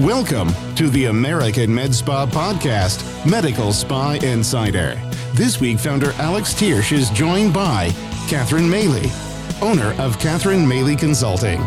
Welcome to the American Med Spa Podcast, Medical Spa Insider. This week, founder Alex Tiersch is joined by Catherine Maley, owner of Catherine Maley Consulting.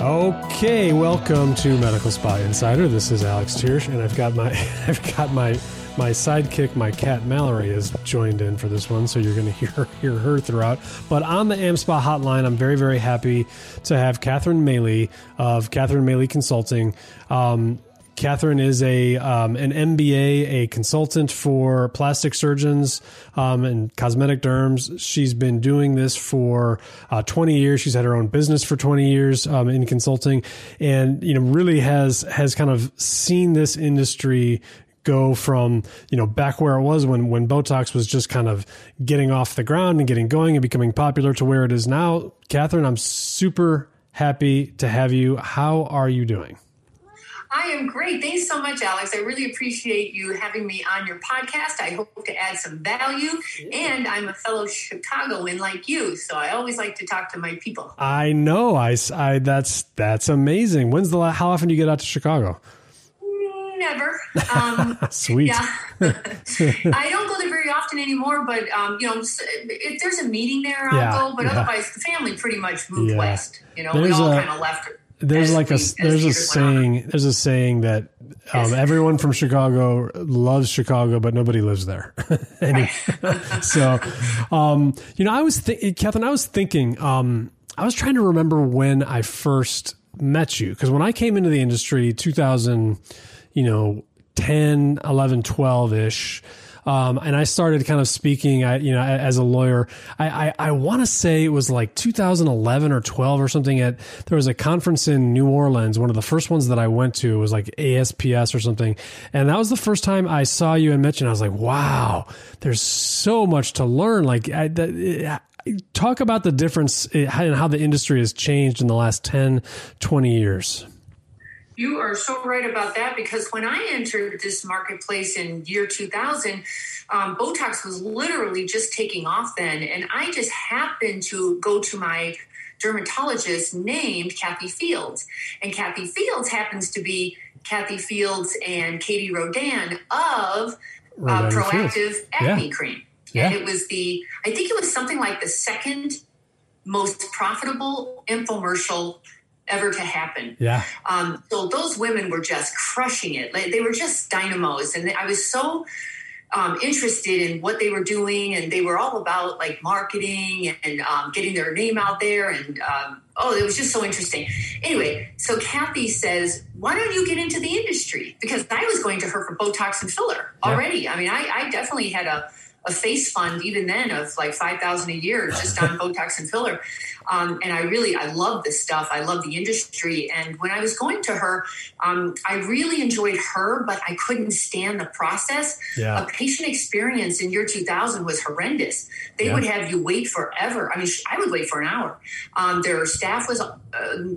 Okay, welcome to Medical Spa Insider. This is Alex Tiersch, and I've got my I've got my my sidekick, my cat Mallory, is joined in for this one, so you're going to hear hear her throughout. But on the AmSpa hotline, I'm very very happy to have Catherine Maley of Catherine Maley Consulting. Um, Catherine is a um, an MBA, a consultant for plastic surgeons um, and cosmetic derms. She's been doing this for uh, 20 years. She's had her own business for 20 years um, in consulting, and you know really has has kind of seen this industry go from you know back where it was when when Botox was just kind of getting off the ground and getting going and becoming popular to where it is now. Catherine, I'm super happy to have you. How are you doing? I am great. Thanks so much, Alex. I really appreciate you having me on your podcast. I hope to add some value. And I'm a fellow Chicagoan like you, so I always like to talk to my people. I know. I, I that's that's amazing. When's the how often do you get out to Chicago? Never. Um, Sweet. Yeah. I don't go there very often anymore, but um, you know, if there's a meeting there, I'll yeah, go. But yeah. otherwise, the family pretty much moved yeah. west. You know, there's we all kind of left. There's like we, a there's a saying there's a saying that um, everyone from Chicago loves Chicago, but nobody lives there. so, um, you know, I was th- Catherine, I was thinking, um, I was trying to remember when I first met you because when I came into the industry, 2000 you know, 10, 11, 12 ish. Um, and I started kind of speaking, I, you know, as a lawyer. I, I, I want to say it was like 2011 or 12 or something. At there was a conference in New Orleans. One of the first ones that I went to was like ASPS or something, and that was the first time I saw you and you. And I was like, wow, there's so much to learn. Like, I, that, talk about the difference in how the industry has changed in the last 10, 20 years. You are so right about that because when I entered this marketplace in year 2000, um, Botox was literally just taking off then. And I just happened to go to my dermatologist named Kathy Fields. And Kathy Fields happens to be Kathy Fields and Katie Rodan of uh, Proactiv Acne yeah. Cream. Yeah. And it was the, I think it was something like the second most profitable infomercial ever to happen. Yeah. Um, so those women were just crushing it. Like, they were just dynamos, and I was so um, interested in what they were doing, and they were all about like marketing and um, getting their name out there. And um, oh, it was just so interesting. Anyway, so Kathy says, "Why don't you get into the industry?" Because I was going to her for Botox and filler already. Yeah. I mean, I, I definitely had a a face fund even then of like 5000 a year just on botox and filler um, and I really, I love this stuff. I love the industry. And when I was going to her, um, I really enjoyed her, but I couldn't stand the process. Yeah. A patient experience in year 2000 was horrendous. They yeah. would have you wait forever. I mean, I would wait for an hour. Um, their staff was uh,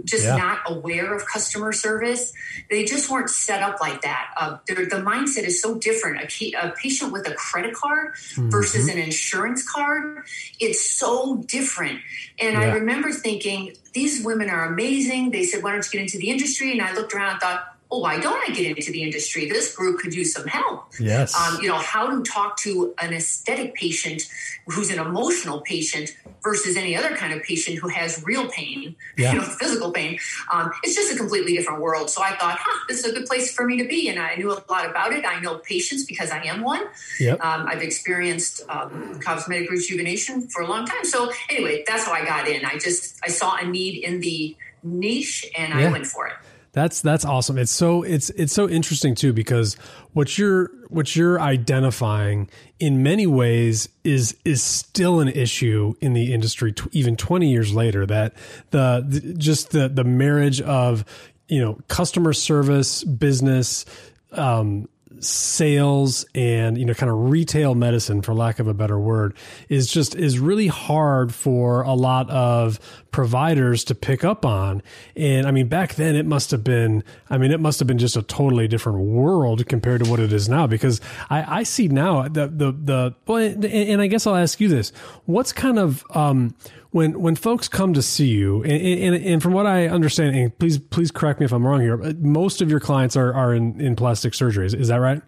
just yeah. not aware of customer service. They just weren't set up like that. Uh, the mindset is so different. A, a patient with a credit card mm-hmm. versus an insurance card, it's so different. And I remember thinking, these women are amazing. They said, why don't you get into the industry? And I looked around and thought, oh, why don't I get into the industry? This group could use some help. Yes. Um, you know, how to talk to an aesthetic patient who's an emotional patient versus any other kind of patient who has real pain, yeah. you know, physical pain. Um, it's just a completely different world. So I thought, huh, this is a good place for me to be. And I knew a lot about it. I know patients because I am one. Yep. Um, I've experienced um, cosmetic rejuvenation for a long time. So anyway, that's how I got in. I just, I saw a need in the niche and yeah. I went for it. That's that's awesome. It's so it's it's so interesting too because what you're what you're identifying in many ways is is still an issue in the industry t- even 20 years later that the, the just the the marriage of you know customer service business um, sales and you know kind of retail medicine for lack of a better word is just is really hard for a lot of providers to pick up on. And i mean back then it must have been i mean it must have been just a totally different world compared to what it is now because i i see now the the the well and, and i guess i'll ask you this. What's kind of um when when folks come to see you, and, and, and, from what I understand, and please please correct me if I'm wrong here, most of your clients are, are in, in plastic surgery. Is, is that right?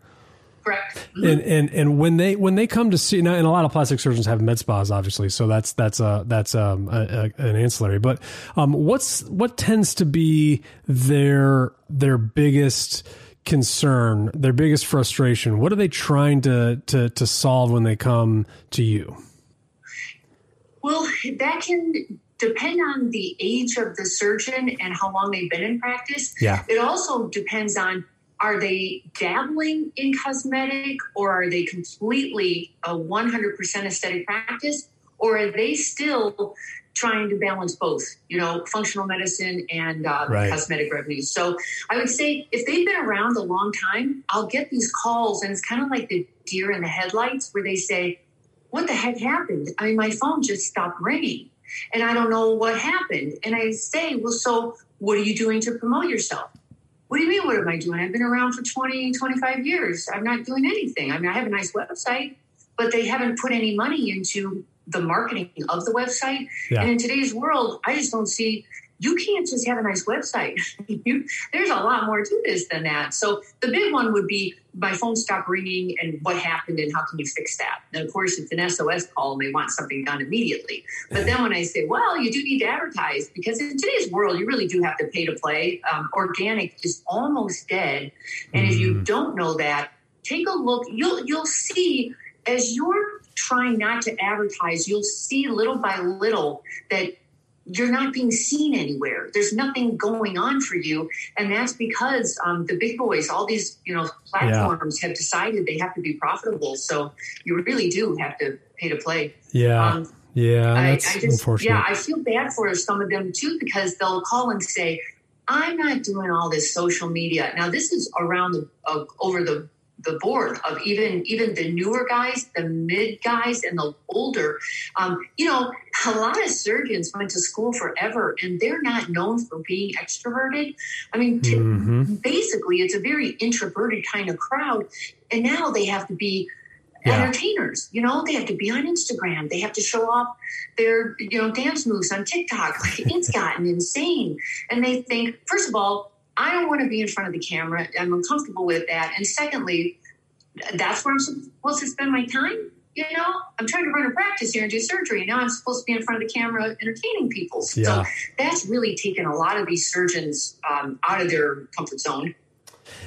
Correct. Mm-hmm. And, and and when they when they come to see now, and a lot of plastic surgeons have med spas, obviously, so that's that's a that's um, a, a, an ancillary. But um, what's what tends to be their their biggest concern, their biggest frustration? What are they trying to to to solve when they come to you? Well, that can depend on the age of the surgeon and how long they've been in practice. Yeah. It also depends on are they dabbling in cosmetic or are they completely a 100% aesthetic practice or are they still trying to balance both you know functional medicine and uh, right. cosmetic revenues so i would say if they've been around a long time i'll get these calls and it's kind of like the deer in the headlights where they say what the heck happened? I mean, my phone just stopped ringing and I don't know what happened. And I say, well, so what are you doing to promote yourself? What do you mean, what am I doing? I've been around for 20, 25 years. I'm not doing anything. I mean, I have a nice website, but they haven't put any money into the marketing of the website. Yeah. And in today's world, I just don't see you can't just have a nice website. you, there's a lot more to this than that. So the big one would be my phone stopped ringing and what happened and how can you fix that? And of course, it's an SOS call and they want something done immediately. But then when I say, well, you do need to advertise because in today's world, you really do have to pay to play. Um, organic is almost dead. And mm. if you mm. don't know that, take a look. You'll you'll see as you're trying not to advertise, you'll see little by little that you're not being seen anywhere. There's nothing going on for you, and that's because um, the big boys, all these you know platforms, yeah. have decided they have to be profitable. So you really do have to pay to play. Yeah. Um, yeah, I, I just. Yeah, I feel bad for some of them too because they'll call and say, "I'm not doing all this social media." Now, this is around the uh, over the the board of even even the newer guys, the mid guys, and the older. Um, you know, a lot of surgeons went to school forever, and they're not known for being extroverted. I mean, mm-hmm. basically, it's a very introverted kind of crowd, and now they have to be yeah. entertainers. You know, they have to be on Instagram. They have to show off their you know dance moves on TikTok. Like it's gotten insane, and they think first of all I don't want to be in front of the camera. I'm uncomfortable with that. And secondly, that's where I'm supposed to spend my time. You know, I'm trying to run a practice here and do surgery. Now I'm supposed to be in front of the camera entertaining people. Yeah. So that's really taken a lot of these surgeons um, out of their comfort zone.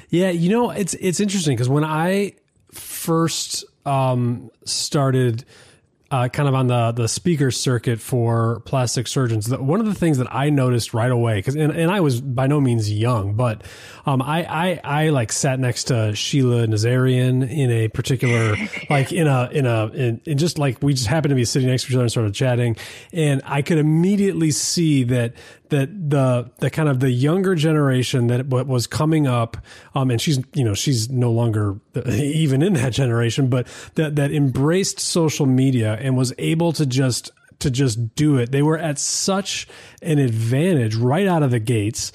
Yeah, you know, it's it's interesting because when I first um, started uh, kind of on the the speaker circuit for plastic surgeons. The, one of the things that I noticed right away, because and, and I was by no means young, but um, I, I I like sat next to Sheila Nazarian in a particular like in a in a in, in just like we just happened to be sitting next to each other and started chatting, and I could immediately see that that the the kind of the younger generation that was coming up, um, and she's you know she's no longer even in that generation, but that that embraced social media and was able to just to just do it. They were at such an advantage right out of the gates.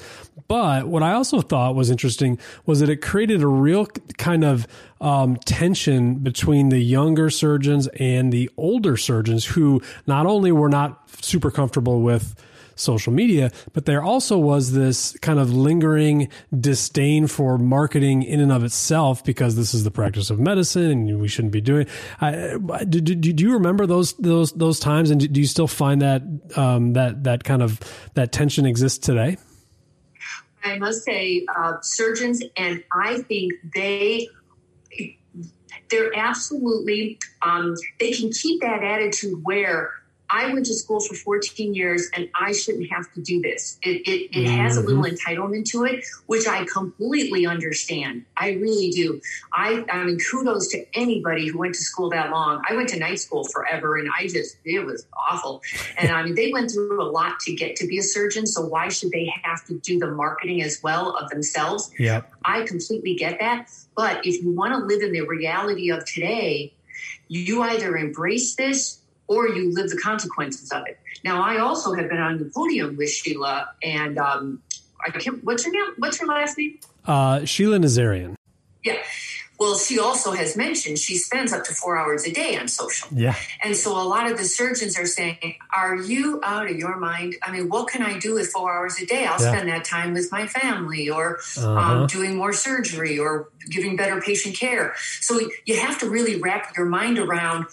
But what I also thought was interesting was that it created a real kind of um, tension between the younger surgeons and the older surgeons who not only were not super comfortable with social media, but there also was this kind of lingering disdain for marketing in and of itself because this is the practice of medicine and we shouldn't be doing. I, do, do, do you remember those those those times, and do you still find that um, that that kind of that tension exists today? I must say, uh, surgeons, and I think they they're absolutely um, they can keep that attitude where I went to school for 14 years and I shouldn't have to do this. It, it, it mm-hmm. has a little entitlement to it, which I completely understand. I really do. I, I mean, kudos to anybody who went to school that long. I went to night school forever and I just, it was awful. And I mean, they went through a lot to get to be a surgeon. So why should they have to do the marketing as well of themselves? Yeah. I completely get that. But if you want to live in the reality of today, you either embrace this or you live the consequences of it. Now, I also have been on the podium with Sheila, and um, I can't. What's her name? What's her last name? Uh, Sheila Nazarian. Yeah. Well, she also has mentioned she spends up to four hours a day on social. Yeah. And so a lot of the surgeons are saying, Are you out of your mind? I mean, what can I do with four hours a day? I'll yeah. spend that time with my family or uh-huh. um, doing more surgery or giving better patient care. So you have to really wrap your mind around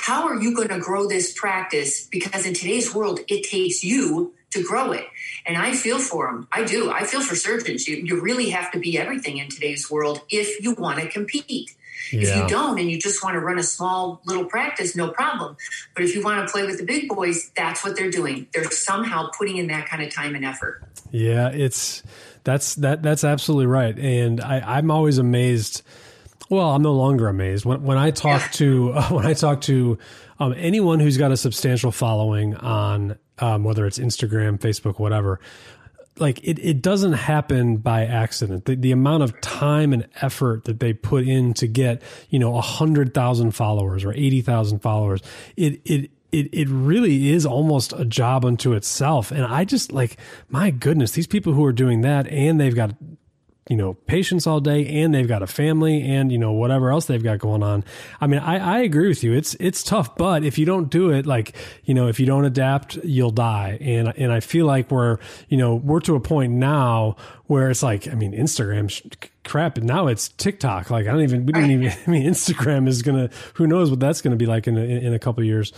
how are you going to grow this practice? Because in today's world, it takes you to grow it. And I feel for them. I do. I feel for surgeons. You, you really have to be everything in today's world if you want to compete. Yeah. If you don't and you just want to run a small little practice, no problem. But if you want to play with the big boys, that's what they're doing. They're somehow putting in that kind of time and effort. Yeah, it's that's that that's absolutely right. And I, I'm always amazed well, I'm no longer amazed when when I talk yeah. to uh, when I talk to um, anyone who's got a substantial following on um, whether it's Instagram, Facebook, whatever. Like it, it doesn't happen by accident. The, the amount of time and effort that they put in to get, you know, a hundred thousand followers or eighty thousand followers, it it it it really is almost a job unto itself. And I just like, my goodness, these people who are doing that and they've got you know patients all day and they've got a family and you know whatever else they've got going on. I mean i i agree with you. It's it's tough but if you don't do it like you know if you don't adapt you'll die. And and i feel like we're you know we're to a point now where it's like i mean instagram crap and now it's tiktok. Like i don't even we don't even i mean instagram is gonna who knows what that's gonna be like in a, in a couple years.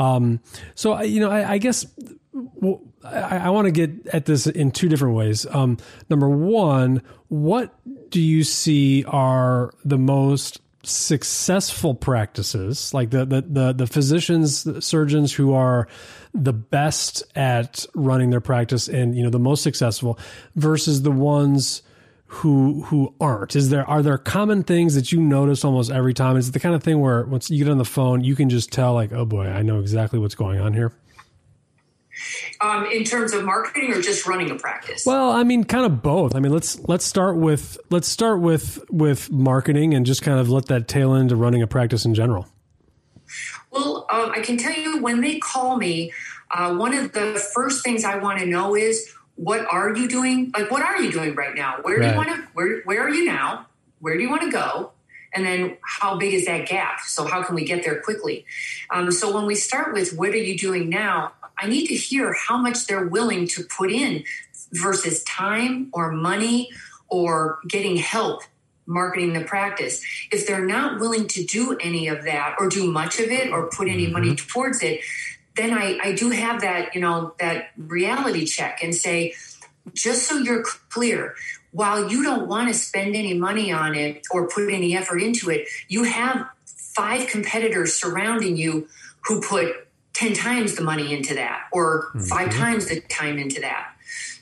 Um so I you know i, I guess well, I, I want to get at this in two different ways. Um, number one, what do you see are the most successful practices, like the the the, the physicians, the surgeons who are the best at running their practice and you know the most successful, versus the ones who who aren't? Is there are there common things that you notice almost every time? Is it the kind of thing where once you get on the phone, you can just tell like, oh boy, I know exactly what's going on here um, in terms of marketing or just running a practice? Well, I mean, kind of both. I mean, let's let's start with let's start with with marketing and just kind of let that tail into running a practice in general. Well, um, I can tell you when they call me, uh, one of the first things I want to know is what are you doing? Like, what are you doing right now? Where do you want to? Where Where are you now? Where do you want to go? And then how big is that gap? So how can we get there quickly? Um, so when we start with what are you doing now, I need to hear how much they're willing to put in versus time or money or getting help marketing the practice. If they're not willing to do any of that or do much of it or put any mm-hmm. money towards it, then I, I do have that, you know, that reality check and say, just so you're clear, while you don't want to spend any money on it or put any effort into it, you have five competitors surrounding you who put 10 times the money into that or mm-hmm. five times the time into that.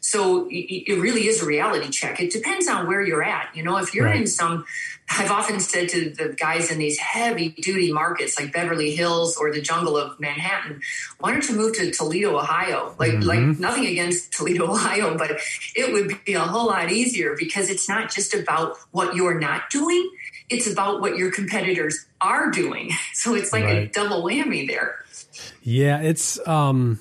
So it really is a reality check. It depends on where you're at. You know, if you're right. in some, I've often said to the guys in these heavy duty markets like Beverly Hills or the jungle of Manhattan, why don't you move to Toledo, Ohio? Like, mm-hmm. like nothing against Toledo, Ohio, but it would be a whole lot easier because it's not just about what you're not doing. It's about what your competitors are doing. So it's like right. a double whammy there. Yeah, it's um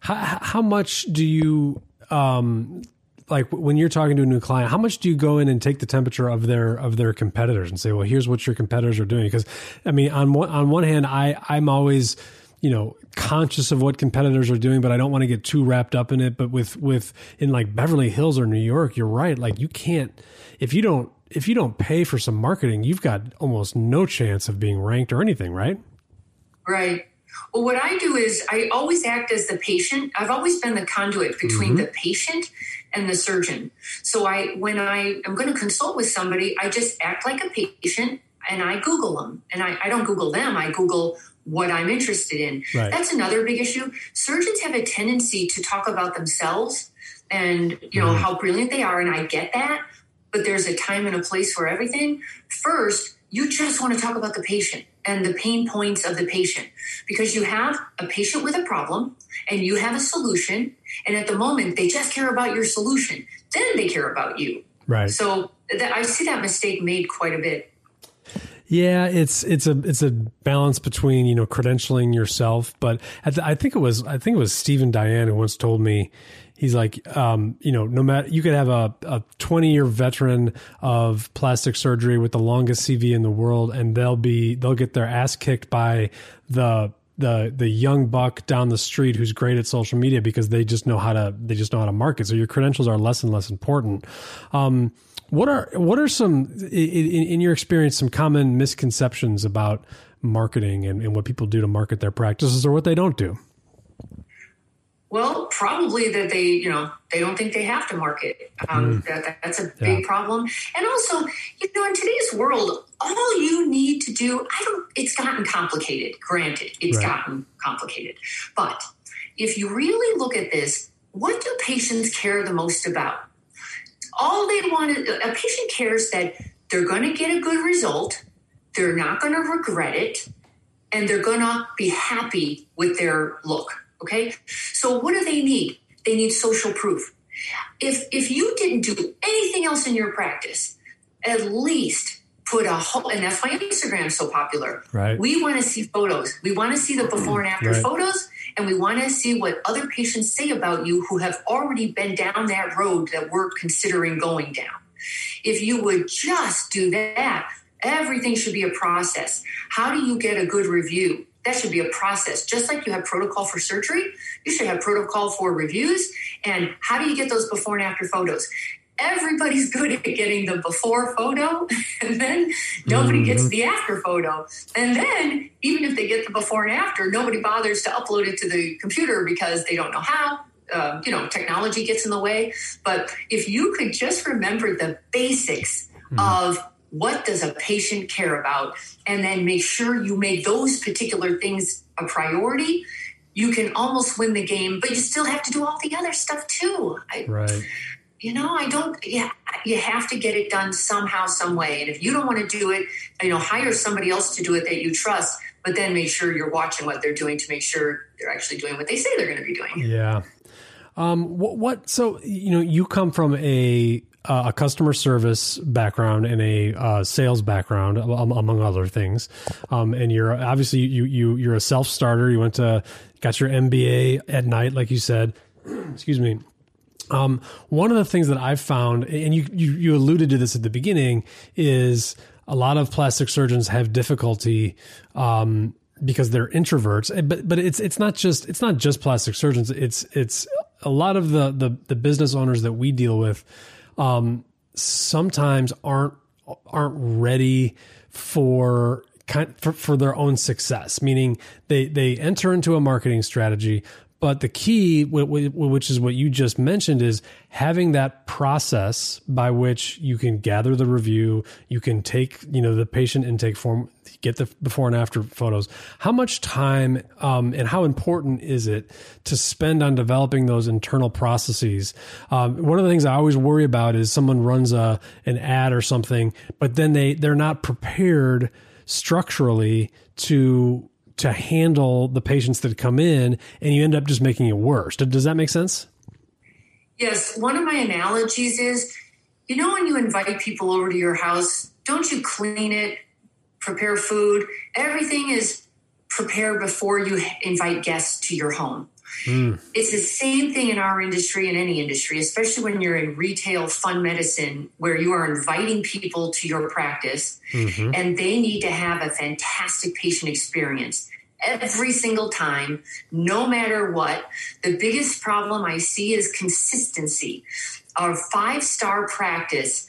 how, how much do you um like when you're talking to a new client, how much do you go in and take the temperature of their of their competitors and say, well, here's what your competitors are doing? Because I mean, on one on one hand, I I'm always you know conscious of what competitors are doing, but I don't want to get too wrapped up in it. But with with in like Beverly Hills or New York, you're right. Like you can't if you don't if you don't pay for some marketing, you've got almost no chance of being ranked or anything, right? Right. Well, what I do is I always act as the patient. I've always been the conduit between mm-hmm. the patient and the surgeon. So I, when I am going to consult with somebody, I just act like a patient. and I Google them. And I, I don't Google them, I Google what I'm interested in. Right. That's another big issue. Surgeons have a tendency to talk about themselves and you know mm. how brilliant they are, and I get that. But there's a time and a place for everything. First, you just want to talk about the patient and the pain points of the patient because you have a patient with a problem and you have a solution. And at the moment, they just care about your solution. Then they care about you. Right. So that, I see that mistake made quite a bit. Yeah, it's it's a it's a balance between you know credentialing yourself, but the, I think it was I think it was Steven Dayan who once told me he's like, um, you know, no matter you could have a, a 20 year veteran of plastic surgery with the longest CV in the world, and they'll be they'll get their ass kicked by the the the young buck down the street who's great at social media because they just know how to they just know how to market. So your credentials are less and less important. Um, what are what are some in, in, your experience some common misconceptions about marketing and, and what people do to market their practices or what they don't do? Well, probably that they, you know, they don't think they have to market. Um, mm. that, that's a big yeah. problem. And also, you know, in today's world, all you need to do, I don't, it's gotten complicated. Granted, it's right. gotten complicated. But if you really look at this, what do patients care the most about? all they want is a patient cares that they're going to get a good result, they're not going to regret it, and they're going to be happy with their look. Okay. So, what do they need? They need social proof. If, if you didn't do anything else in your practice, at least put a whole, and that's why Instagram is so popular. Right. We want to see photos. We want to see the before and after right. photos and we want to see what other patients say about you who have already been down that road that we're considering going down. If you would just do that, everything should be a process. How do you get a good review? That should be a process. Just like you have protocol for surgery, you should have protocol for reviews. And how do you get those before and after photos? everybody's good at getting the before photo and then nobody mm-hmm. gets the after photo and then even if they get the before and after nobody bothers to upload it to the computer because they don't know how uh, you know technology gets in the way but if you could just remember the basics mm-hmm. of what does a patient care about and then make sure you make those particular things a priority you can almost win the game but you still have to do all the other stuff too I, right you know, I don't, yeah, you have to get it done somehow, some way. And if you don't want to do it, you know, hire somebody else to do it that you trust, but then make sure you're watching what they're doing to make sure they're actually doing what they say they're going to be doing. Yeah. Um, what, what, so, you know, you come from a, uh, a customer service background and a uh, sales background, among other things. Um, and you're obviously you you you're a self starter. You went to got your MBA at night, like you said. Excuse me. Um, one of the things that I've found, and you, you, you alluded to this at the beginning, is a lot of plastic surgeons have difficulty um, because they're introverts. Eh, but but it's it's not just it's not just plastic surgeons. It's it's a lot of the the, the business owners that we deal with um, sometimes aren't aren't ready for for, for their own success meaning they they enter into a marketing strategy but the key, which is what you just mentioned, is having that process by which you can gather the review, you can take, you know, the patient intake form, get the before and after photos. How much time um, and how important is it to spend on developing those internal processes? Um, one of the things I always worry about is someone runs a an ad or something, but then they they're not prepared structurally to to handle the patients that come in and you end up just making it worse. Does that make sense? Yes. One of my analogies is you know, when you invite people over to your house, don't you clean it, prepare food? Everything is prepared before you invite guests to your home. Mm. It's the same thing in our industry and any industry, especially when you're in retail fun medicine, where you are inviting people to your practice mm-hmm. and they need to have a fantastic patient experience every single time, no matter what. The biggest problem I see is consistency. Our five star practice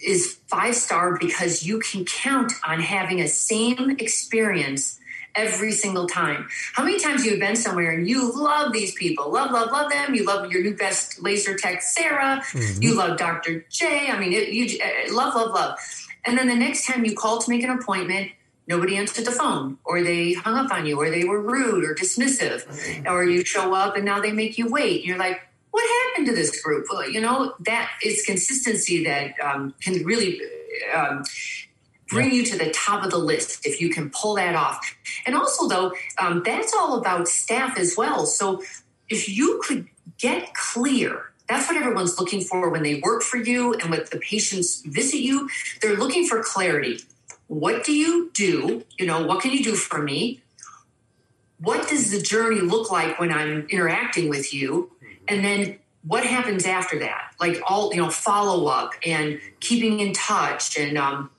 is five star because you can count on having a same experience every single time. How many times you have been somewhere and you love these people, love, love, love them. You love your new best laser tech, Sarah. Mm-hmm. You love Dr. J. I mean, it, you uh, love, love, love. And then the next time you call to make an appointment, nobody answered the phone, or they hung up on you, or they were rude or dismissive, or you show up and now they make you wait. And You're like, what happened to this group? Well, you know, that is consistency that um, can really um, bring yeah. you to the top of the list if you can pull that off. And also, though, um, that's all about staff as well. So if you could get clear that's what everyone's looking for when they work for you and when the patients visit you. They're looking for clarity. What do you do? You know, what can you do for me? What does the journey look like when I'm interacting with you? And then what happens after that? Like all, you know, follow up and keeping in touch. And um,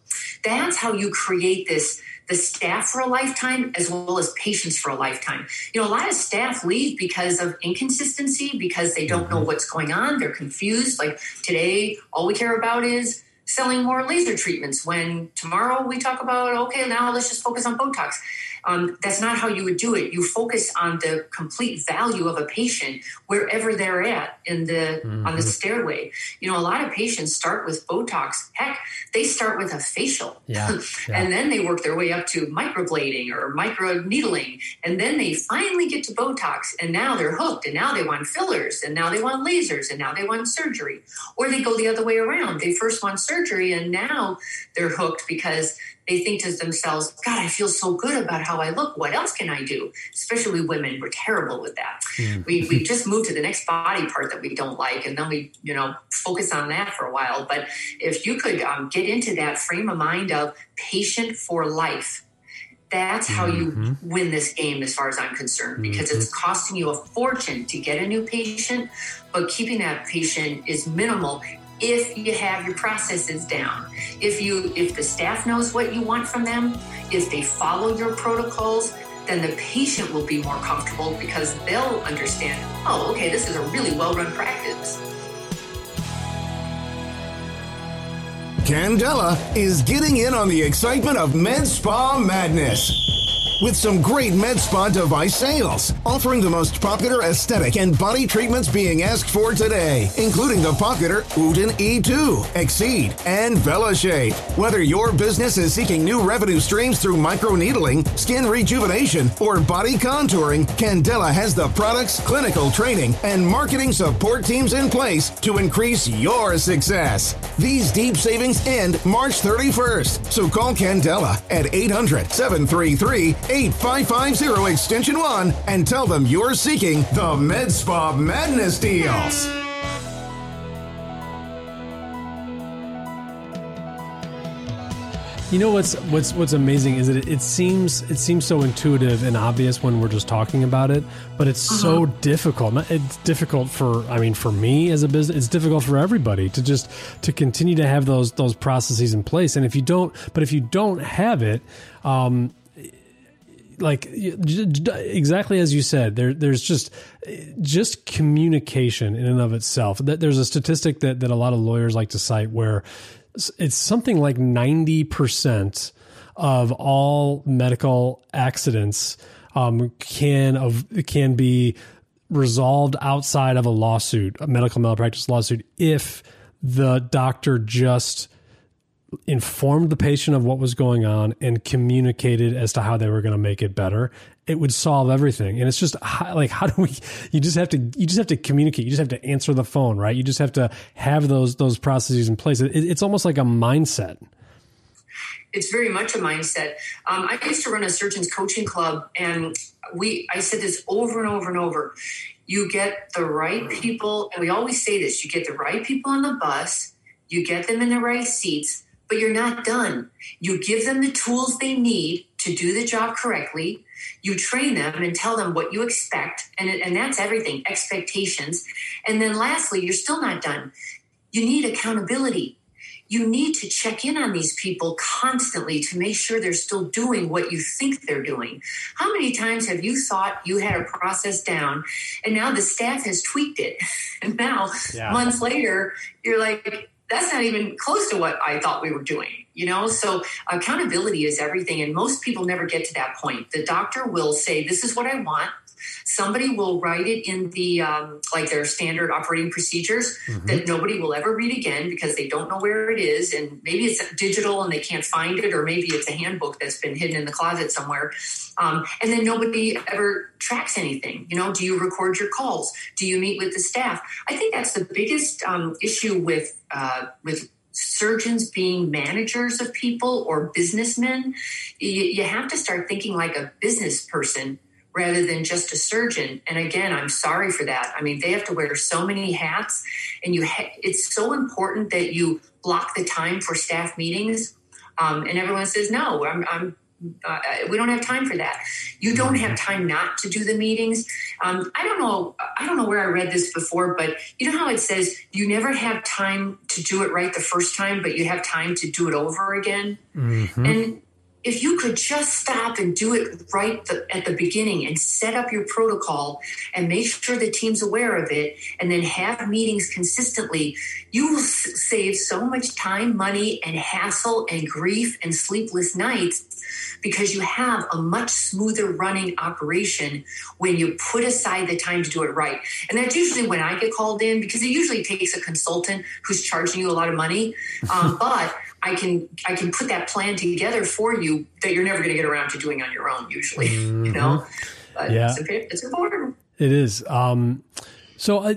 that's how you create this the staff for a lifetime as well as patients for a lifetime. You know, a lot of staff leave because of inconsistency, because they don't know mm-hmm. what's going on. They're confused. Like today, all we care about is selling more laser treatments when tomorrow we talk about okay now let's just focus on botox um, that's not how you would do it. You focus on the complete value of a patient wherever they're at in the mm-hmm. on the mm-hmm. stairway. You know, a lot of patients start with Botox. Heck, they start with a facial, yeah, yeah. and then they work their way up to microblading or micro needling, and then they finally get to Botox, and now they're hooked, and now they want fillers, and now they want lasers, and now they want surgery, or they go the other way around. They first want surgery, and now they're hooked because they think to themselves, God, I feel so good about how I look. What else can I do? Especially women, we're terrible with that. Mm. We, we just move to the next body part that we don't like, and then we, you know, focus on that for a while. But if you could um, get into that frame of mind of patient for life, that's how mm-hmm. you win this game as far as i'm concerned because mm-hmm. it's costing you a fortune to get a new patient but keeping that patient is minimal if you have your processes down if you if the staff knows what you want from them if they follow your protocols then the patient will be more comfortable because they'll understand oh okay this is a really well run practice. Candela is getting in on the excitement of med spa madness with some great med spa device sales, offering the most popular aesthetic and body treatments being asked for today, including the popular Uden E2, Exceed, and VelaShape. Whether your business is seeking new revenue streams through microneedling, skin rejuvenation, or body contouring, Candela has the products, clinical training, and marketing support teams in place to increase your success. These deep savings end March 31st, so call Candela at 800 733 8550 extension 1 and tell them you're seeking the MedSpa Madness deals. You know what's what's what's amazing is that it, it, seems it seems so intuitive and obvious when we're just talking about it, but it's uh-huh. so difficult. It's difficult for I mean for me as a business, it's difficult for everybody to just to continue to have those those processes in place. And if you don't, but if you don't have it, um, like exactly as you said there there's just just communication in and of itself. That there's a statistic that that a lot of lawyers like to cite where it's something like 90% of all medical accidents um, can of can be resolved outside of a lawsuit a medical malpractice lawsuit if the doctor just informed the patient of what was going on and communicated as to how they were going to make it better it would solve everything. And it's just like how do we you just have to you just have to communicate. You just have to answer the phone right? You just have to have those those processes in place. It, it's almost like a mindset. It's very much a mindset. Um, i used to run a surgeons coaching club and we i said this over and over and over. You get the right people and we always say this you get the right people on the bus you get them in the right seats but you're not done. You give them the tools they need to do the job correctly. You train them and tell them what you expect. And, and that's everything expectations. And then lastly, you're still not done. You need accountability. You need to check in on these people constantly to make sure they're still doing what you think they're doing. How many times have you thought you had a process down and now the staff has tweaked it? And now, yeah. months later, you're like, that's not even close to what I thought we were doing. you know so accountability is everything and most people never get to that point the doctor will say this is what i want somebody will write it in the um, like their standard operating procedures mm-hmm. that nobody will ever read again because they don't know where it is and maybe it's digital and they can't find it or maybe it's a handbook that's been hidden in the closet somewhere. Um, and then nobody ever tracks anything. You know do you record your calls? Do you meet with the staff? I think that's the biggest um, issue with uh, with surgeons being managers of people or businessmen, you, you, have to start thinking like a business person rather than just a surgeon. And again, I'm sorry for that. I mean, they have to wear so many hats, and you ha- it's so important that you block the time for staff meetings. Um, and everyone says, "No, I'm, I'm uh, we don't have time for that. You don't have time not to do the meetings. Um, I don't know. I don't know where I read this before, but you know how it says you never have time to do it right the first time, but you have time to do it over again. Mm-hmm. And if you could just stop and do it right the, at the beginning and set up your protocol and make sure the team's aware of it and then have meetings consistently you will save so much time money and hassle and grief and sleepless nights because you have a much smoother running operation when you put aside the time to do it right. And that's usually when I get called in because it usually takes a consultant who's charging you a lot of money. Um, but I can I can put that plan together for you that you're never going to get around to doing on your own. Usually, mm-hmm. you know. But yeah, it's, it's important. It is. Um, so uh,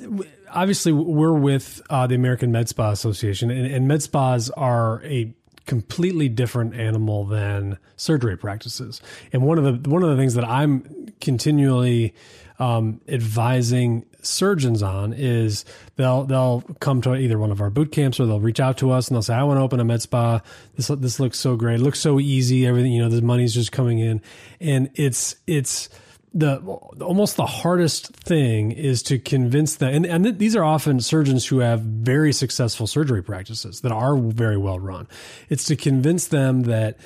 obviously, we're with uh, the American Med Spa Association, and, and med spas are a completely different animal than surgery practices. And one of the one of the things that I'm continually um, advising surgeons on is they'll they'll come to either one of our boot camps or they'll reach out to us and they'll say, I want to open a med spa. This this looks so great. It looks so easy. Everything you know, the money's just coming in, and it's it's the almost the hardest thing is to convince them and, and these are often surgeons who have very successful surgery practices that are very well run. It's to convince them that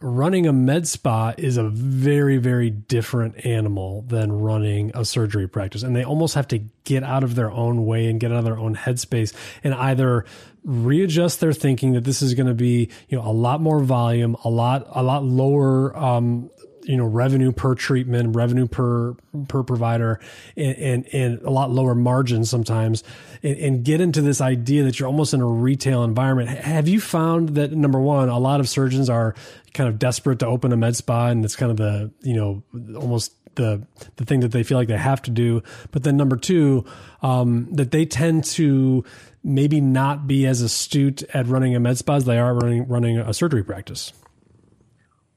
running a med spa is a very very different animal than running a surgery practice and they almost have to get out of their own way and get out of their own headspace and either readjust their thinking that this is going to be you know a lot more volume a lot a lot lower um, you know revenue per treatment, revenue per per provider, and and, and a lot lower margins sometimes, and, and, get into this idea that you're almost in a retail environment. Have you found that number one, a lot of surgeons are kind of desperate to open a med spa, and it's kind of the you know almost the the thing that they feel like they have to do. But then number two, um, that they tend to maybe not be as astute at running a med spa as they are running running a surgery practice.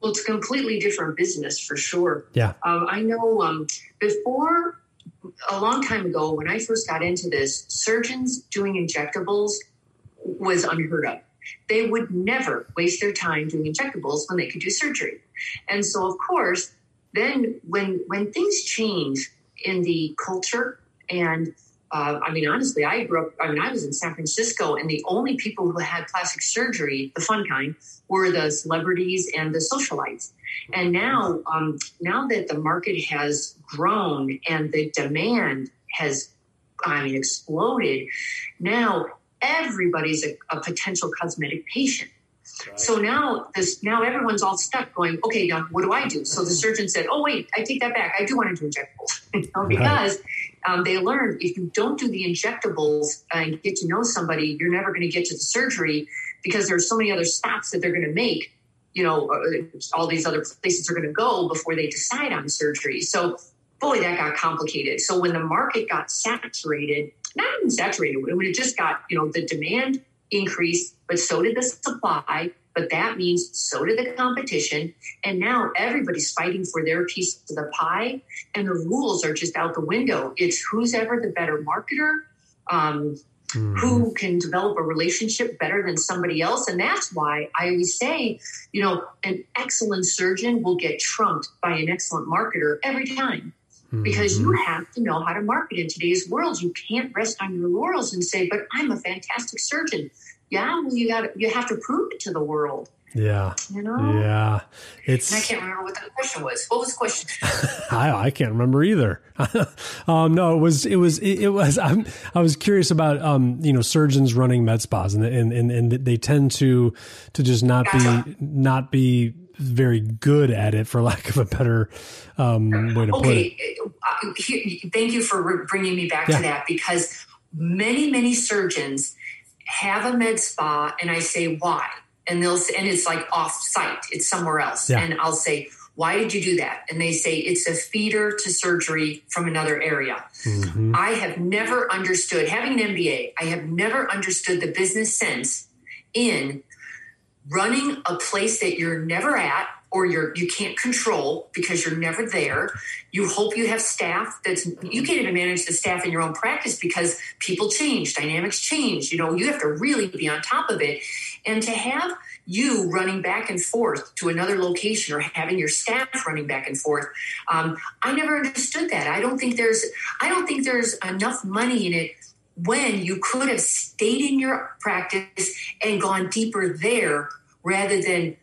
Well, it's a completely different business for sure. Yeah. Um, I know um, before a long time ago, when I first got into this, surgeons doing injectables was unheard of. They would never waste their time doing injectables when they could do surgery. And so, of course, then when when things change in the culture and uh, I mean, honestly, I grew up, I mean, I was in San Francisco, and the only people who had plastic surgery, the fun kind, were the celebrities and the socialites. And now, um, now that the market has grown and the demand has, I mean, exploded, now everybody's a, a potential cosmetic patient. So now this now everyone's all stuck going, okay, now what do I do? So the surgeon said, Oh wait, I take that back. I do want to do injectables. you know, because um, they learned if you don't do the injectables and get to know somebody, you're never going to get to the surgery because there's so many other stops that they're going to make. You know, uh, all these other places are going to go before they decide on surgery. So, boy, that got complicated. So when the market got saturated, not even saturated, when it just got, you know, the demand increased, but so did the supply. But that means so did the competition. And now everybody's fighting for their piece of the pie, and the rules are just out the window. It's who's ever the better marketer, um, mm-hmm. who can develop a relationship better than somebody else. And that's why I always say, you know, an excellent surgeon will get trumped by an excellent marketer every time because you mm-hmm. have to know how to market in today's world. You can't rest on your laurels and say, "But I'm a fantastic surgeon." Yeah, well, you got you have to prove it to the world. Yeah. You know? Yeah. It's. And I can't remember what the question was. What was the question? I, I can't remember either. um, no, it was, it was, it, it, was, I'm, I was curious about, um, you know, surgeons running med spas and, and, and, and they tend to, to just not gotcha. be, not be very good at it for lack of a better, um, way to okay. put it. Uh, thank you for bringing me back yeah. to that because many, many surgeons have a med spa and I say, why? and they'll and it's like off site it's somewhere else yeah. and i'll say why did you do that and they say it's a feeder to surgery from another area mm-hmm. i have never understood having an mba i have never understood the business sense in running a place that you're never at or you're you can't control because you're never there. You hope you have staff that's you can't even manage the staff in your own practice because people change dynamics change you know you have to really be on top of it. And to have you running back and forth to another location or having your staff running back and forth um, i never understood that. I don't think there's i don't think there's enough money in it when you could have stayed in your practice and gone deeper there rather than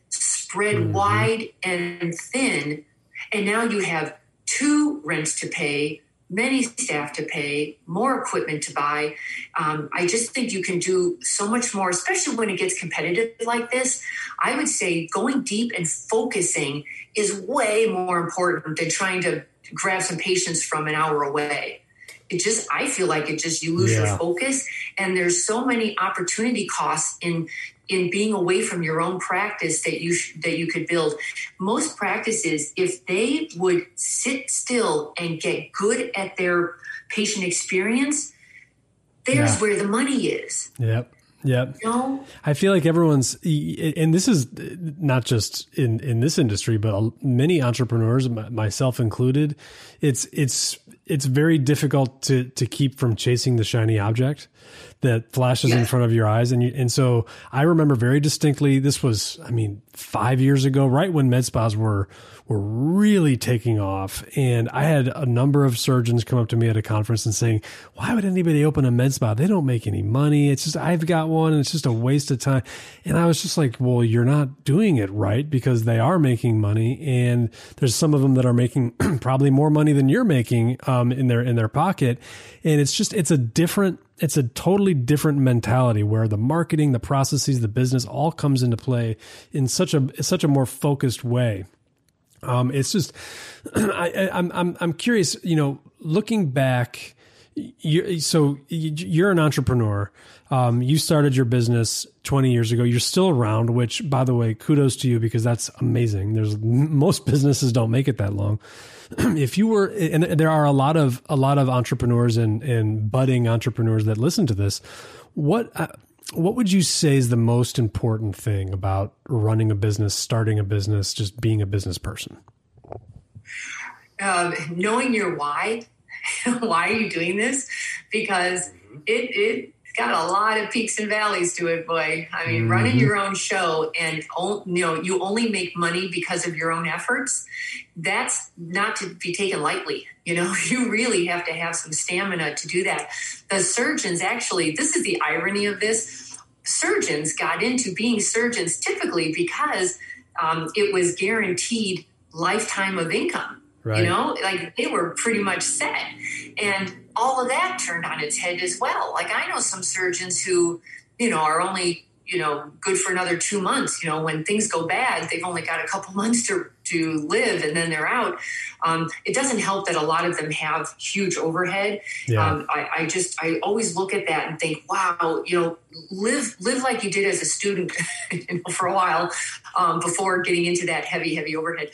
spread mm-hmm. wide and thin and now you have two rents to pay many staff to pay, more equipment to buy. Um, I just think you can do so much more, especially when it gets competitive like this. I would say going deep and focusing is way more important than trying to grab some patients from an hour away. It just, I feel like it just, you lose yeah. your focus. And there's so many opportunity costs in in being away from your own practice that you sh- that you could build most practices if they would sit still and get good at their patient experience there's yeah. where the money is yep Yep. You know? I feel like everyone's, and this is not just in, in this industry, but many entrepreneurs, myself included, it's, it's, it's very difficult to, to keep from chasing the shiny object that flashes yeah. in front of your eyes. And you, and so I remember very distinctly, this was, I mean, five years ago, right when med spas were, were really taking off. And I had a number of surgeons come up to me at a conference and saying, why would anybody open a med spa? They don't make any money. It's just, I've got one and it's just a waste of time. And I was just like, well, you're not doing it right because they are making money. And there's some of them that are making probably more money than you're making, um, in their, in their pocket. And it's just, it's a different, it's a totally different mentality where the marketing, the processes, the business all comes into play in such a such a more focused way. Um, it's just, I, I'm, I'm, I'm curious, you know, looking back, you, so you're an entrepreneur. Um, you started your business 20 years ago. You're still around, which by the way, kudos to you because that's amazing. There's most businesses don't make it that long. if you were, and there are a lot of, a lot of entrepreneurs and, and budding entrepreneurs that listen to this. What, uh, what would you say is the most important thing about running a business, starting a business, just being a business person? Um, knowing your why. why are you doing this? Because it it got a lot of peaks and valleys to it, boy. I mean, mm-hmm. running your own show and you know you only make money because of your own efforts. That's not to be taken lightly. You know, you really have to have some stamina to do that. The surgeons actually, this is the irony of this. Surgeons got into being surgeons typically because um, it was guaranteed lifetime of income. Right. You know, like they were pretty much set. And all of that turned on its head as well. Like I know some surgeons who, you know, are only you know good for another two months you know when things go bad they've only got a couple months to to live and then they're out um, it doesn't help that a lot of them have huge overhead yeah. um, I, I, just i always look at that and think wow you know live live like you did as a student you know, for a while um, before getting into that heavy heavy overhead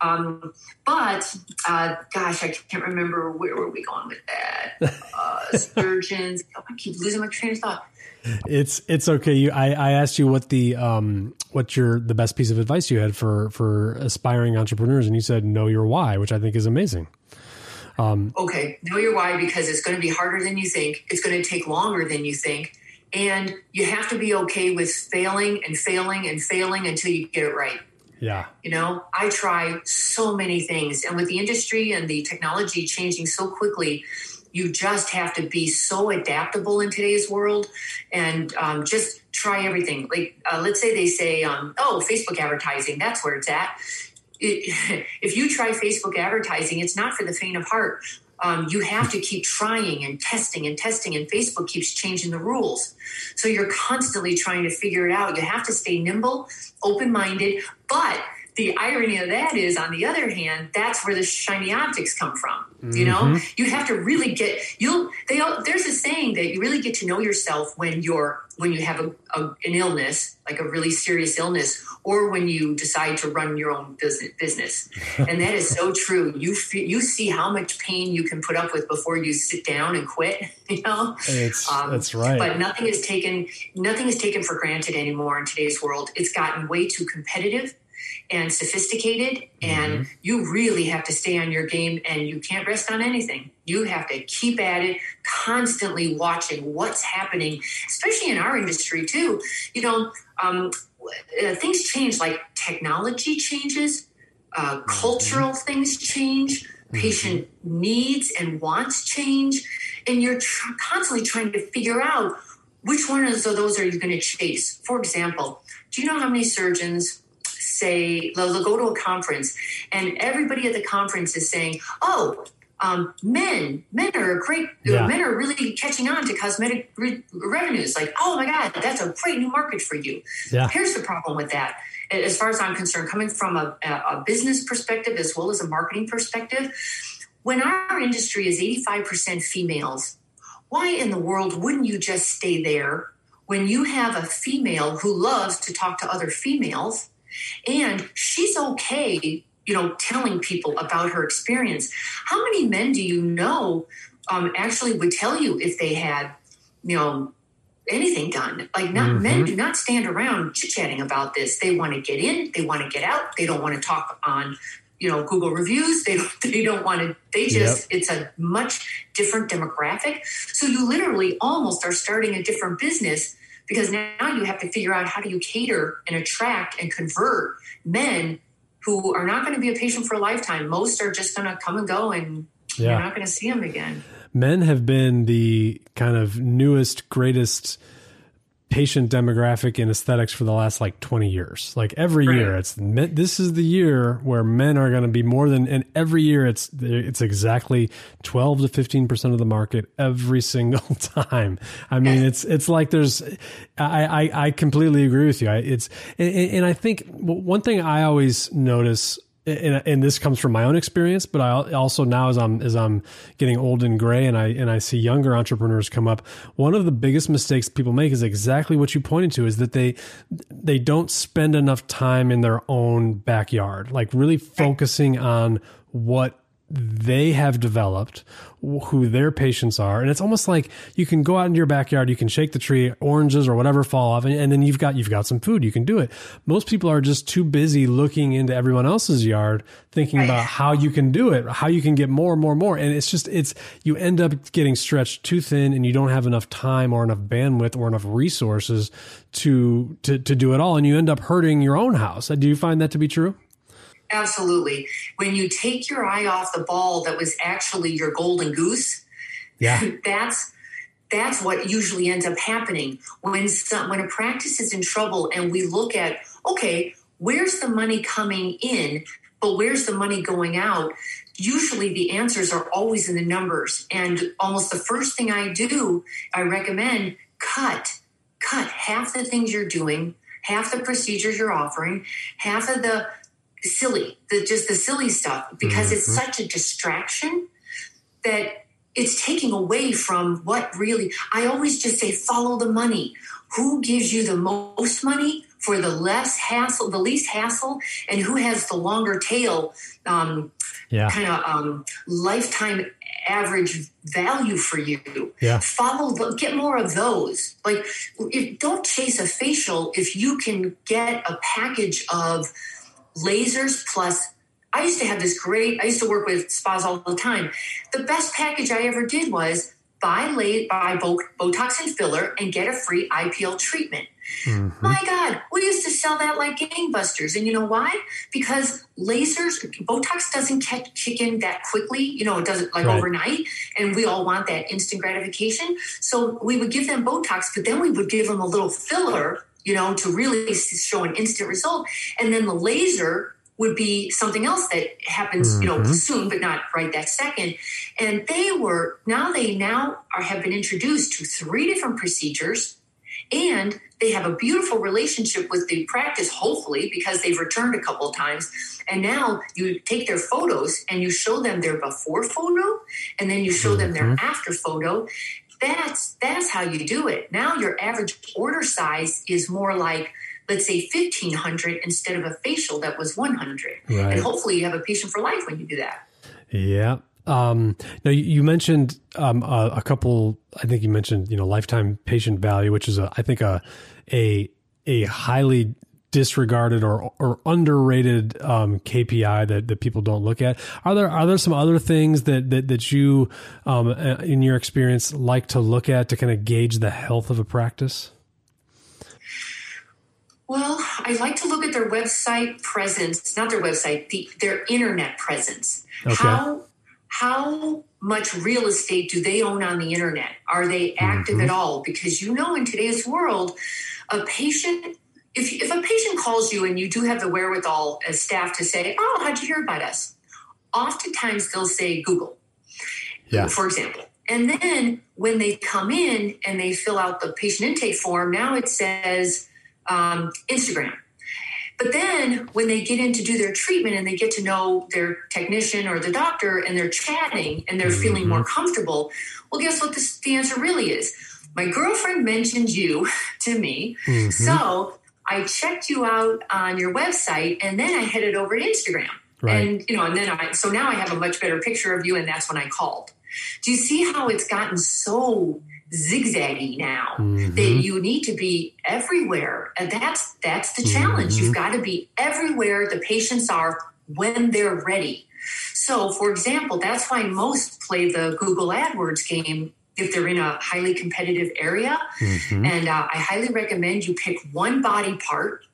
um, but uh, gosh i can't remember where were we going with that uh, surgeons oh, i keep losing my train of thought it's it's okay. You, I, I asked you what the um what your the best piece of advice you had for for aspiring entrepreneurs, and you said know your why, which I think is amazing. Um, okay, know your why because it's going to be harder than you think. It's going to take longer than you think, and you have to be okay with failing and failing and failing until you get it right. Yeah. You know, I try so many things, and with the industry and the technology changing so quickly, you just have to be so adaptable in today's world and um, just try everything. Like, uh, let's say they say, um, oh, Facebook advertising, that's where it's at. If you try Facebook advertising, it's not for the faint of heart. Um, you have to keep trying and testing and testing, and Facebook keeps changing the rules. So you're constantly trying to figure it out. You have to stay nimble, open minded, but the irony of that is on the other hand that's where the shiny objects come from mm-hmm. you know? Mm-hmm. you have to really get you'll they there's a saying that you really get to know yourself when you're when you have a, a, an illness like a really serious illness or when you decide to run your own business. And that is so true. You you see how much pain you can put up with before you sit down and quit you know? It's, um, that's right. but nothing is taken nothing is taken for granted anymore in today's world. It's gotten way too competitive and sophisticated and mm-hmm. you really have to stay on your game and you can't rest on anything you have to keep at it constantly watching what's happening especially in our industry too you know um, uh, things change like technology changes uh, mm-hmm. cultural things change mm-hmm. patient mm-hmm. needs and wants change and you're tr- constantly trying to figure out which one of those are you going to chase for example do you know how many surgeons say they'll, go to a conference and everybody at the conference is saying, "Oh, um, men, men are great. Yeah. Men are really catching on to cosmetic re- revenues. Like, oh my God, that's a great new market for you. Yeah. Here's the problem with that. As far as I'm concerned, coming from a, a business perspective as well as a marketing perspective, when our industry is 85% females, why in the world wouldn't you just stay there when you have a female who loves to talk to other females and she's okay, you know, telling people about her experience. How many men do you know um, actually would tell you if they had, you know, anything done? Like, not mm-hmm. men do not stand around chit chatting about this. They want to get in, they want to get out, they don't want to talk on you know google reviews they don't they don't want to they just yep. it's a much different demographic so you literally almost are starting a different business because now you have to figure out how do you cater and attract and convert men who are not going to be a patient for a lifetime. Most are just going to come and go and yeah. you're not going to see them again. Men have been the kind of newest, greatest patient demographic in aesthetics for the last like 20 years. Like every right. year it's this is the year where men are going to be more than and every year it's it's exactly 12 to 15% of the market every single time. I mean it's it's like there's I I, I completely agree with you. I, it's and, and I think one thing I always notice and, and, this comes from my own experience, but I also now as I'm as I'm getting old and gray, and I and I see younger entrepreneurs come up. One of the biggest mistakes people make is exactly what you pointed to: is that they they don't spend enough time in their own backyard, like really focusing on what they have developed who their patients are and it's almost like you can go out into your backyard you can shake the tree oranges or whatever fall off and, and, then you've got you've got some food you can do it. Most people are just too busy looking into everyone else's yard thinking about how you can do it how you can get more and more and more and it's just it's you end up getting stretched too thin and you don't have enough time or enough bandwidth or enough resources to to to do it all and you end up hurting your own house. Do you find that to be true Absolutely. When you take your eye off the ball that was actually your golden goose, yeah. that's that's what usually ends up happening when some, when a practice is in trouble and we look at okay, where's the money coming in, but where's the money going out? Usually the answers are always in the numbers and almost the first thing I do, I recommend cut cut half the things you're doing, half the procedures you're offering, half of the silly, the just the silly stuff, because mm-hmm. it's such a distraction that it's taking away from what really I always just say follow the money. Who gives you the most money for the less hassle, the least hassle, and who has the longer tail, um, yeah. kind of um, lifetime average value for you. Yeah. Follow, the, get more of those. Like, if, don't chase a facial if you can get a package of lasers plus I used to have this great, I used to work with spas all the time. The best package I ever did was buy, lay, buy both Botox and filler and get a free IPL treatment. Mm-hmm. My God, we used to sell that like gangbusters. And you know why? Because lasers, Botox doesn't catch, kick in that quickly. You know, it doesn't like right. overnight. And we all want that instant gratification. So we would give them Botox, but then we would give them a little filler, you know, to really show an instant result. And then the laser would be something else that happens, mm-hmm. you know, mm-hmm. soon, but not right that second. And they were now they now are have been introduced to three different procedures, and they have a beautiful relationship with the practice, hopefully, because they've returned a couple of times. And now you take their photos and you show them their before photo, and then you show them their mm-hmm. after photo. That's that's how you do it. Now your average order size is more like let's say 1500 instead of a facial that was 100 right. and hopefully you have a patient for life when you do that yeah um, now you mentioned um, a, a, couple. I think you mentioned you know lifetime patient value, which is a I think a a a highly disregarded or or underrated um, KPI that, that people don't look at. Are there are there some other things that that, that you um, uh, in your experience like to look at to kind of gauge the health of a practice? Well, I like to look at their website presence, not their website, the, their internet presence. Okay. How how much real estate do they own on the internet? Are they active mm-hmm. at all? Because you know, in today's world, a patient, if, if a patient calls you and you do have the wherewithal as staff to say, Oh, how'd you hear about us? Oftentimes they'll say Google, yeah. for example. And then when they come in and they fill out the patient intake form, now it says, um, Instagram. But then when they get in to do their treatment and they get to know their technician or the doctor and they're chatting and they're mm-hmm. feeling more comfortable, well, guess what this, the answer really is? My girlfriend mentioned you to me. Mm-hmm. So I checked you out on your website and then I headed over to Instagram. Right. And, you know, and then I, so now I have a much better picture of you and that's when I called. Do you see how it's gotten so zigzaggy now mm-hmm. that you need to be everywhere and that's that's the challenge mm-hmm. you've got to be everywhere the patients are when they're ready so for example that's why most play the google adwords game if they're in a highly competitive area mm-hmm. and uh, i highly recommend you pick one body part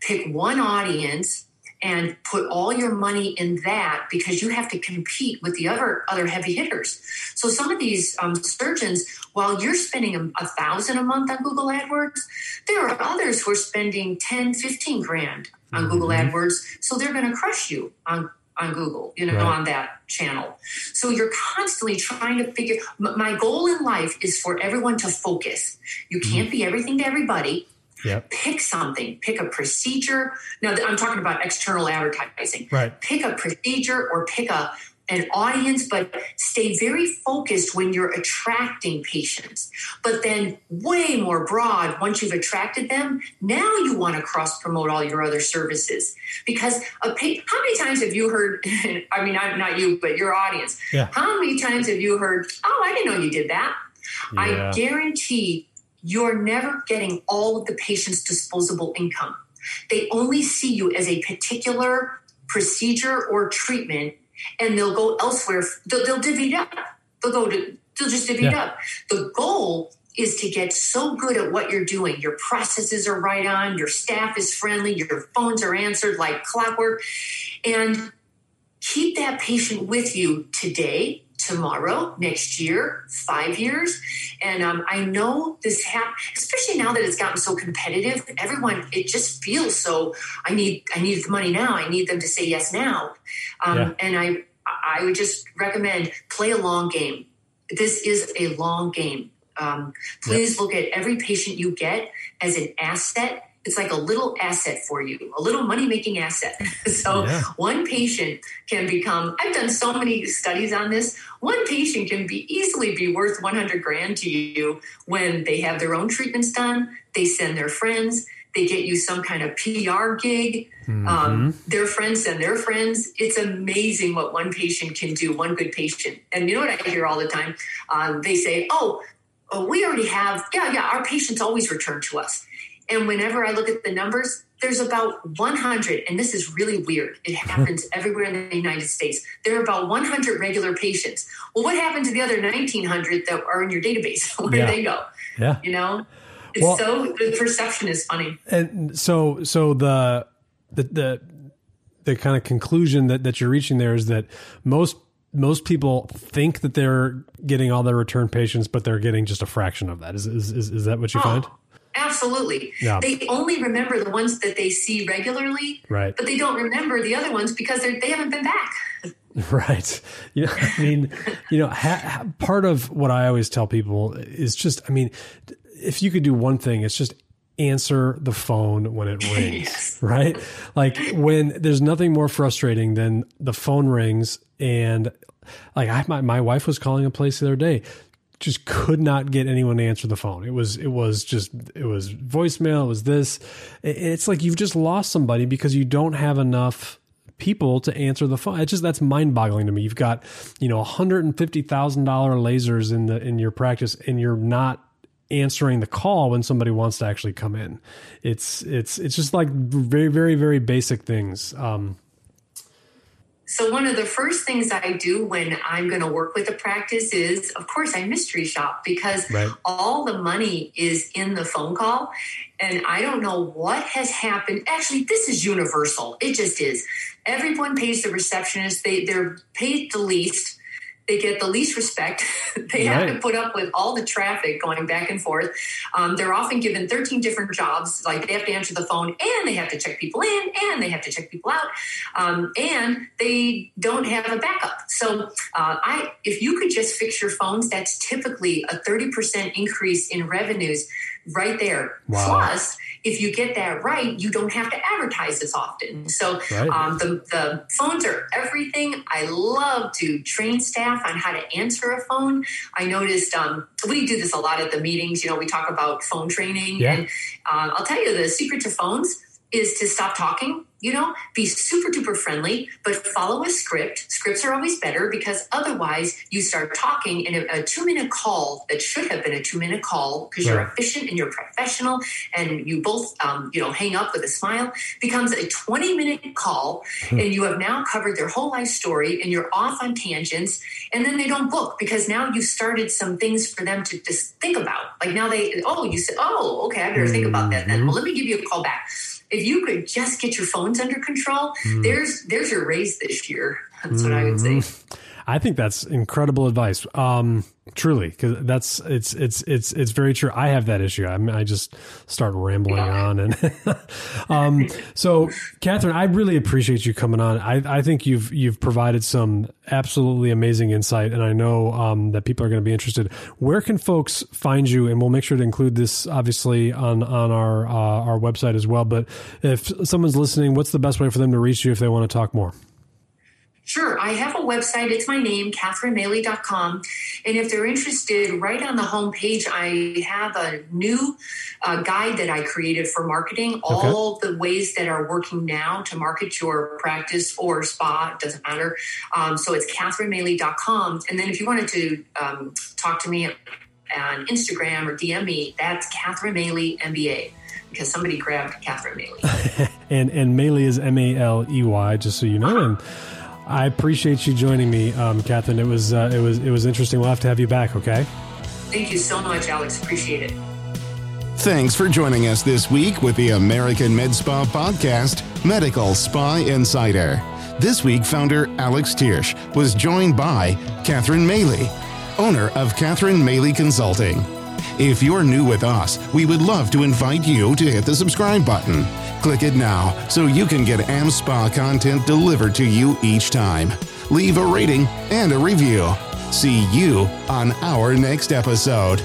pick one audience and put all your money in that because you have to compete with the other other heavy hitters. So some of these um, surgeons, while you're spending a, a, thousand a month on Google AdWords, there are others who are spending 10, 15 grand on mm-hmm. Google AdWords. So they're going to crush you on on Google, you know, right. on that channel. So you're constantly trying to figure. My goal in life is for everyone to focus. You can't mm-hmm. be everything to everybody. Yep. Pick something. Pick a procedure. Now, I'm talking about external advertising. Right. Pick a procedure or pick a an audience, but stay very focused when you're attracting patients. But then, way more broad, once you've attracted them, now you want to cross promote all your other services. Because a pa- how many times have you heard? I mean, not, not you, but your audience. Yeah. How many times have you heard, oh, I didn't know you did that? Yeah. I guarantee you're never getting all of the patient's disposable income. They only see you as a particular procedure or treatment, and they'll go elsewhere. They'll, they'll divvy it up. They'll go to, they'll just divvy yeah. it up. The goal is to get so good at what you're doing. Your processes are right on, your staff is friendly, your phones are answered like clockwork, and keep that patient with you today tomorrow, next year, five years. And um, I know this happens, especially now that it's gotten so competitive. Everyone, it just feels so. I need, I need the money now. I need them to say yes now. Um, yeah. And I, I would just recommend play a long game. This is a long game. Um, please look at every patient you get as an asset it's like a little asset for you, a little money making asset. so yeah. one patient can become, I've done so many studies on this. One patient can be easily be worth 100 grand to you when they have their own treatments done, they send their friends, they get you some kind of PR gig. Mm-hmm. Um, their friends send their friends. It's amazing what one patient can do, one good patient. And you know what I hear all the time? Um, they say, oh, oh, we already have, yeah, yeah, our patients always return to us. And whenever I look at the numbers, there's about 100, and this is really weird. It happens everywhere in the United States. There are about 100 regular patients. Well, what happened to the other 1,900 that are in your database? Where yeah. did they go? Yeah. You know? It's well, so the perception is funny. And so so the the the the kind of conclusion that, that you're reaching there is that most most people think that they're getting all their return patients, but they're getting just a fraction of that. Is is is, is that what you oh, find? Absolutely. Yeah. They only remember the ones that they see regularly, right? But they don't remember the other ones because they haven't been back. Right. You know, I mean, you know, ha, ha, part of what I always tell people is just, I mean, if you could do one thing, it's just answer the phone when it rings, yes. right? Like when there's nothing more frustrating than the phone rings and like I, my, my wife was calling a place the other day, just could not get anyone to answer the phone. It was, it was just, it was voicemail. It was this. It's like you've just lost somebody because you don't have enough people to answer the phone. It's just that's mind boggling to me. You've got, you know, $150,000 lasers in the, in your practice and you're not answering the call when somebody wants to actually come in. It's it's it's just like very very very basic things. Um, so one of the first things I do when I'm going to work with a practice is, of course, I mystery shop because right. all the money is in the phone call, and I don't know what has happened. Actually, this is universal. It just is. Everyone pays the receptionist. They they're paid the least they get the least respect. they right. have to put up with all the traffic going back and forth. Um, they're often given 13 different jobs. Like they have to answer the phone and they have to check people in and they have to check people out. Um, and they don't have a backup. So uh, I, if you could just fix your phones, that's typically a 30% increase in revenues right there. Wow. Plus, if you get that right, you don't have to advertise as often. So right. um, the, the phones are everything. I love to train staff on how to answer a phone. I noticed um, we do this a lot at the meetings. You know, we talk about phone training. Yeah. And uh, I'll tell you the secret to phones is to stop talking you know? Be super duper friendly but follow a script. Scripts are always better because otherwise you start talking in a, a two minute call that should have been a two minute call because you're efficient and you're professional and you both um, you know hang up with a smile becomes a 20 minute call hmm. and you have now covered their whole life story and you're off on tangents and then they don't book because now you've started some things for them to just think about. Like now they oh you said oh okay i better think about that then. Mm-hmm. well let me give you a call back if you could just get your phones under control, mm. there's there's your raise this year. That's what mm-hmm. I would say. I think that's incredible advice. Um, truly, because that's it's it's it's it's very true. I have that issue. I mean, I just start rambling on, and um, so Catherine, I really appreciate you coming on. I I think you've you've provided some absolutely amazing insight, and I know um, that people are going to be interested. Where can folks find you? And we'll make sure to include this obviously on on our uh, our website as well. But if someone's listening, what's the best way for them to reach you if they want to talk more? Sure. I have a website. It's my name, catherinemaley.com. And if they're interested, right on the homepage, I have a new uh, guide that I created for marketing, okay. all the ways that are working now to market your practice or spa, doesn't matter. Um, so it's catherinemaley.com. And then if you wanted to um, talk to me on Instagram or DM me, that's Catherine Maley MBA because somebody grabbed Catherine Maley. and and Maley is M A L E Y, just so you know. And I appreciate you joining me, um, Catherine. It was uh, it was it was interesting. We'll have to have you back. Okay. Thank you so much, Alex. Appreciate it. Thanks for joining us this week with the American Med Spa podcast, Medical Spa Insider. This week, founder Alex Thiersch was joined by Catherine Maley, owner of Catherine Maley Consulting. If you're new with us, we would love to invite you to hit the subscribe button. Click it now so you can get AmSpa content delivered to you each time. Leave a rating and a review. See you on our next episode.